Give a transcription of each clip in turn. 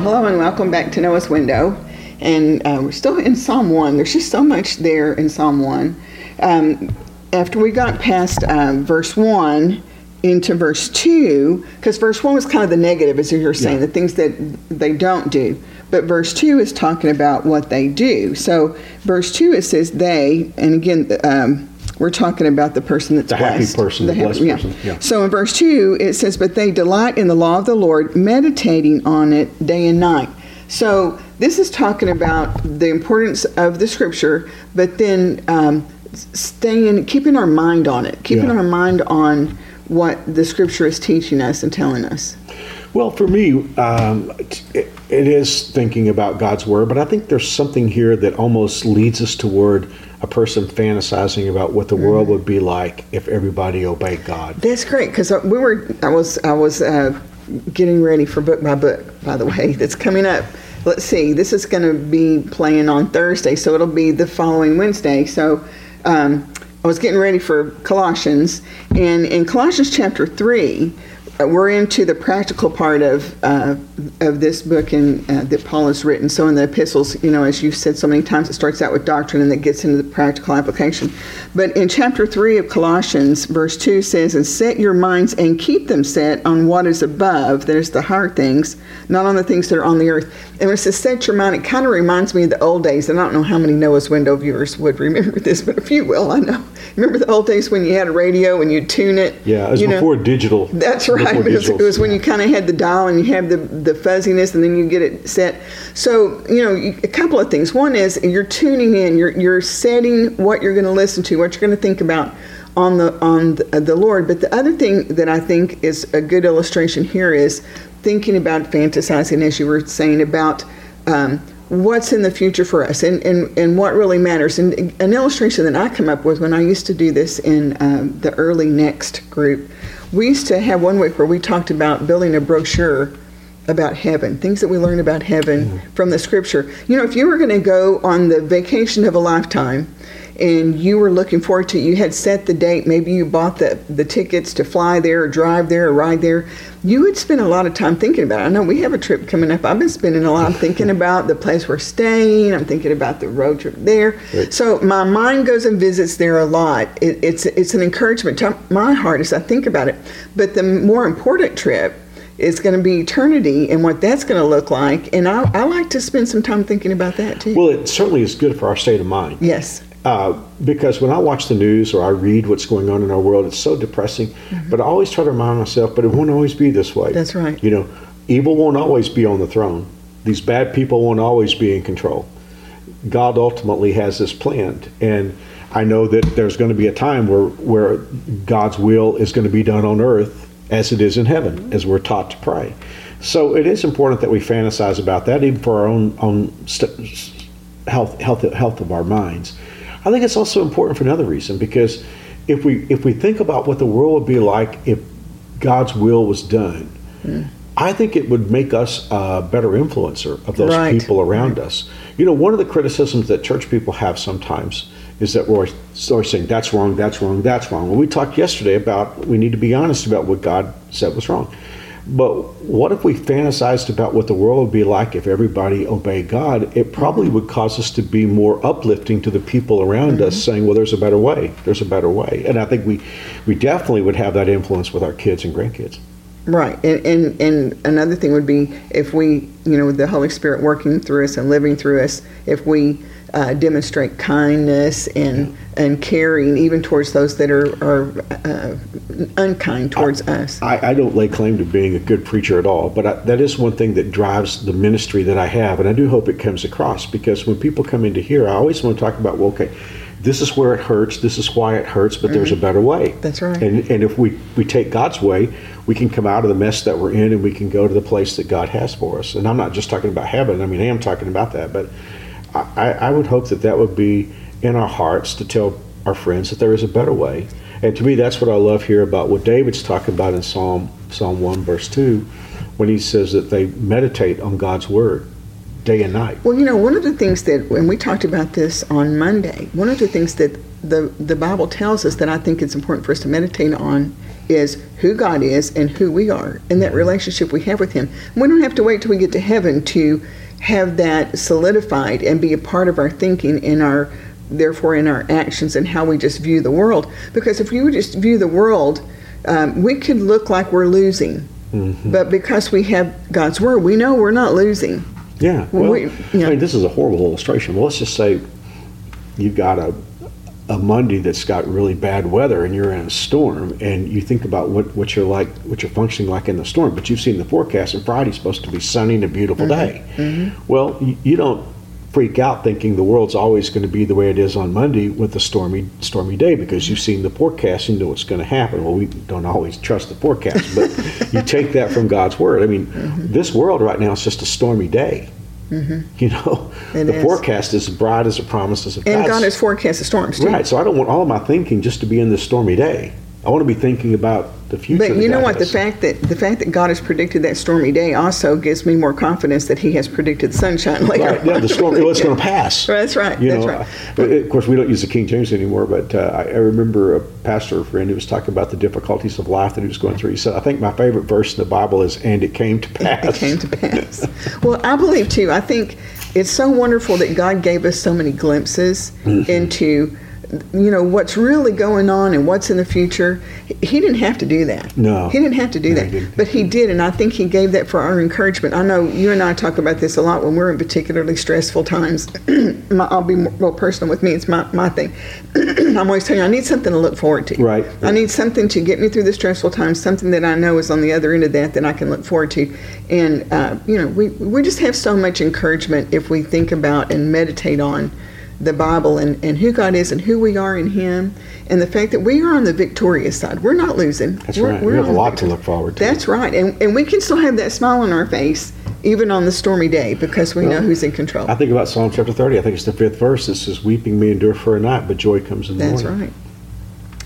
Well, hello and welcome back to Noah's Window. And uh, we're still in Psalm 1. There's just so much there in Psalm 1. Um, after we got past uh, verse 1 into verse 2, because verse 1 was kind of the negative, as you were saying, Yeah. the things that they don't do. But verse 2 is talking about what they do. So, verse 2, it says they, and again, um, we're talking about the person that's The happy person, the hap- blessed person, yeah. So in verse 2, it says, But they delight in the law of the Lord, meditating on it day and night. So this is talking about the importance of the scripture, but then um, staying, keeping our mind on it, keeping Yeah. our mind on what the scripture is teaching us and telling us. Well, for me, um, it is thinking about God's word, but I think there's something here that almost leads us toward a person fantasizing about what the world Mm-hmm. would be like if everybody obeyed God. That's great because we were. I was. I was uh, getting ready for book by book. By the way, that's coming up. Let's see. This is going to be playing on Thursday, so it'll be the following Wednesday. So um, I was getting ready for Colossians, and in Colossians chapter three, uh, we're into the practical part of uh, of this book and uh, that Paul has written. So in the epistles, you know, as you've said so many times, it starts out with doctrine and then gets into the practical application. But in chapter three of Colossians, verse two says, "And set your minds and keep them set on what is above, that is the higher things, not on the things that are on the earth." And when it says "set your mind," it kind of reminds me of the old days. And I don't know how many Noah's Window viewers would remember this, but a few will. I know. Remember the old days when you had a radio and you'd tune it. Yeah, it was you know? before digital. That's right. It was, it was when you kind of had the dial and you have the, the fuzziness and then you get it set. So, you know, a couple of things. One is you're tuning in, you're, you're setting what you're going to listen to, what you're going to think about on the on the, the Lord. But the other thing that I think is a good illustration here is thinking about fantasizing, as you were saying, about um, what's in the future for us and, and, and what really matters. And an illustration that I come up with when I used to do this in um, the early Next group, we used to have one week where we talked about building a brochure about heaven, things that we learn about heaven from the scripture. You know, if you were going to go on the vacation of a lifetime, and you were looking forward to it, you had set the date, maybe you bought the, the tickets to fly there or drive there or ride there, you would spend a lot of time thinking about it. I know we have a trip coming up. I've been spending a lot of thinking about the place we're staying. I'm thinking about the road trip there. Right. So my mind goes and visits there a lot. It, it's, it's an encouragement to my heart as I think about it. But the more important trip is going to be eternity and what that's going to look like. And I, I like to spend some time thinking about that too. Well, it certainly is good for our state of mind. yes. Uh, because when I watch the news or I read what's going on in our world, it's so depressing. But I always try to remind myself, but it won't always be this way. Mm-hmm. That's right. You know, evil won't always be on the throne. These bad people won't always be in control. God ultimately has this planned, and I know that there's going to be a time where where God's will is going to be done on earth as it is in heaven, as we're taught to pray. So it is important that we fantasize about that, even for our own own st- health health health of our minds. I think it's also important for another reason because if we if we think about what the world would be like if God's will was done, hmm. I think it would make us a better influencer of those Right. people around us. You know, one of the criticisms that church people have sometimes is that we're always saying that's wrong, that's wrong, that's wrong. Well, we talked yesterday about we need to be honest about what God said was wrong. But what if we fantasized about what the world would be like if everybody obeyed God? It probably would cause us to be more uplifting to the people around us, mm-hmm. saying, "Well, there's a better way. There's a better way." And I think we, we definitely would have that influence with our kids and grandkids. Right, and, and and another thing would be if we, you know, with the Holy Spirit working through us and living through us, if we uh, demonstrate kindness and and caring even towards those that are are uh, unkind towards us. I, I don't lay claim to being a good preacher at all, but I, that is one thing that drives the ministry that I have, and I do hope it comes across because when people come into here, I always want to talk about, well, okay, this is where it hurts, this is why it hurts, but there's a better way. That's right. And and if we we take God's way, we can come out of the mess that we're in, and we can go to the place that God has for us. And I'm not just talking about heaven. I mean, I am talking about that, but I, I would hope that that would be in our hearts to tell our friends that there is a better way. And to me, that's what I love here about what David's talking about in Psalm Psalm one verse two, when he says that they meditate on God's word day and night. Well, you know, one of the things that, and we talked about this on Monday, one of the things that the, the Bible tells us that I think it's important for us to meditate on is who God is and who we are and that mm-hmm. relationship we have with Him. We don't have to wait till we get to heaven to have that solidified and be a part of our thinking and our, therefore, in our actions and how we just view the world. Because if you just view the world, um, we could look like we're losing. Mm-hmm. But because we have God's Word, we know we're not losing. Yeah. Well, we- yeah. I mean, this is a horrible illustration. Well, let's just say you've got a a Monday that's got really bad weather and you're in a storm and you think about what, what you're like what you're functioning like in the storm but you've seen the forecast and Friday's supposed to be sunny and a beautiful Mm-hmm. day. Well you, you don't freak out thinking the world's always going to be the way it is on Monday with a stormy stormy day because you've seen the forecast and you know what's going to happen. Well we don't always trust the forecast but you take that from God's word. I mean Mm-hmm. this world right now is just a stormy day Mm-hmm. you know It the is. forecast is bright as the promises of God. And God has forecasted storms too. Right. So I don't want all of my thinking just to be in this stormy day. I want to be thinking about the future. But you know what? The fact that the fact that God has predicted that stormy day also gives me more confidence that He has predicted sunshine later. Right. Yeah, the storm. well, it's going to pass. That's right. You That's know, right. of course, we don't use the King James anymore, but uh, I, I remember a pastor friend who was talking about the difficulties of life that he was going through. He said, "I think my favorite verse in the Bible is, and it came to pass." It came to pass. well, I believe too. I think it's so wonderful that God gave us so many glimpses Mm-hmm. into, you know, what's really going on and what's in the future. He didn't have to do that. No. he didn't have to do No, that, he but he did, and I think he gave that for our encouragement. I know you and I talk about this a lot when we're in particularly stressful times. my, I'll be more, more personal with me. It's my my thing. I'm always telling you, I need something to look forward to. Right. I need something to get me through the stressful times, something that I know is on the other end of that that I can look forward to. And, uh, you know, we, we just have so much encouragement if we think about and meditate on the Bible and, and who God is and who we are in Him and the fact that we are on the victorious side. We're not losing. That's We're- right. we're we have a lot to look forward to. That's right. And, and we can still have that smile on our face even on the stormy day because we know who's in control. I think about Psalm chapter 30. I think it's the fifth verse. It says, "Weeping may endure for a night, but joy comes in the That's morning." That's right.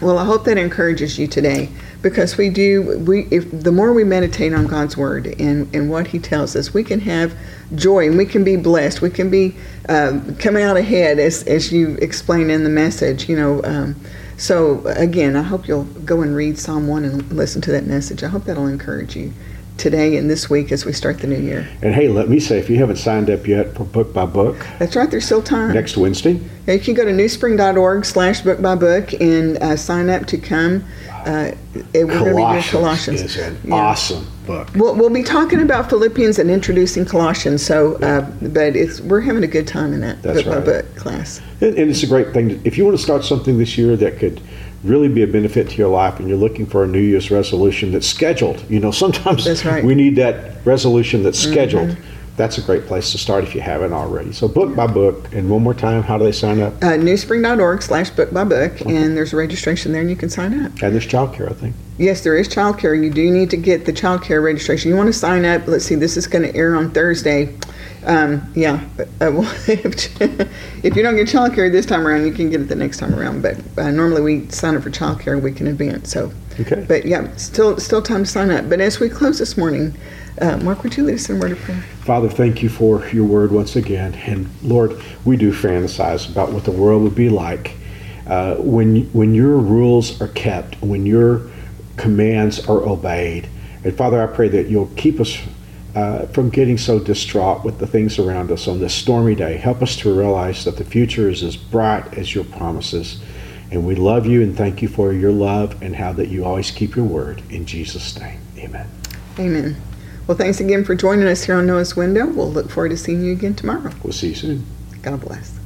Well, I hope that encourages you today because we do we if the more we meditate on God's word and and what He tells us, we can have joy and we can be blessed. We can be um, coming out ahead as as you explain in the message. You know. Um, so again, I hope you'll go and read Psalm one and listen to that message. I hope that'll encourage you today and this week as we start the new year. And hey, let me say, if you haven't signed up yet for Book by Book That's right. There's still time. next Wednesday, Yeah, You can go to newspring.org slash book by book and uh, sign up to come. Uh, it- we're going to be doing Colossians, Colossians. is an Yeah. awesome book. We'll, we'll be talking about Philippians and introducing Colossians. So, uh, but it's we're having a good time in that That's book right. by book class. And, and it's a great thing. To, if you want to start something this year that could really be a benefit to your life and you're looking for a New Year's resolution that's scheduled, you know, sometimes That's right. Mm-hmm. we need that resolution that's scheduled. That's a great place to start if you haven't already. So, book by book. And one more time, how do they sign up? Uh, newspring.org slash book by book, and there's a registration there, and you can sign up. And there's childcare, I think. Yes, there is childcare. You do need to get the childcare registration. You want to sign up. Let's see, this is going to air on Thursday. Um, yeah, uh, well, if, if you don't get childcare this time around, you can get it the next time around. But uh, normally we sign up for childcare a week in advance. So, Okay. but yeah, still still time to sign up. But as we close this morning, uh, Mark, would you lead us in a word of prayer? Father, thank you for your word once again. And Lord, we do fantasize about what the world would be like uh, when when your rules are kept, when your commands are obeyed. And Father, I pray that you'll keep us uh, from getting so distraught with the things around us on this stormy day. Help us to realize that the future is as bright as your promises. And we love you and thank you for your love and how that you always keep your word. In Jesus' name, amen. Amen. Well, thanks again for joining us here on Noah's Window. We'll look forward to seeing you again tomorrow. We'll see you soon. God bless.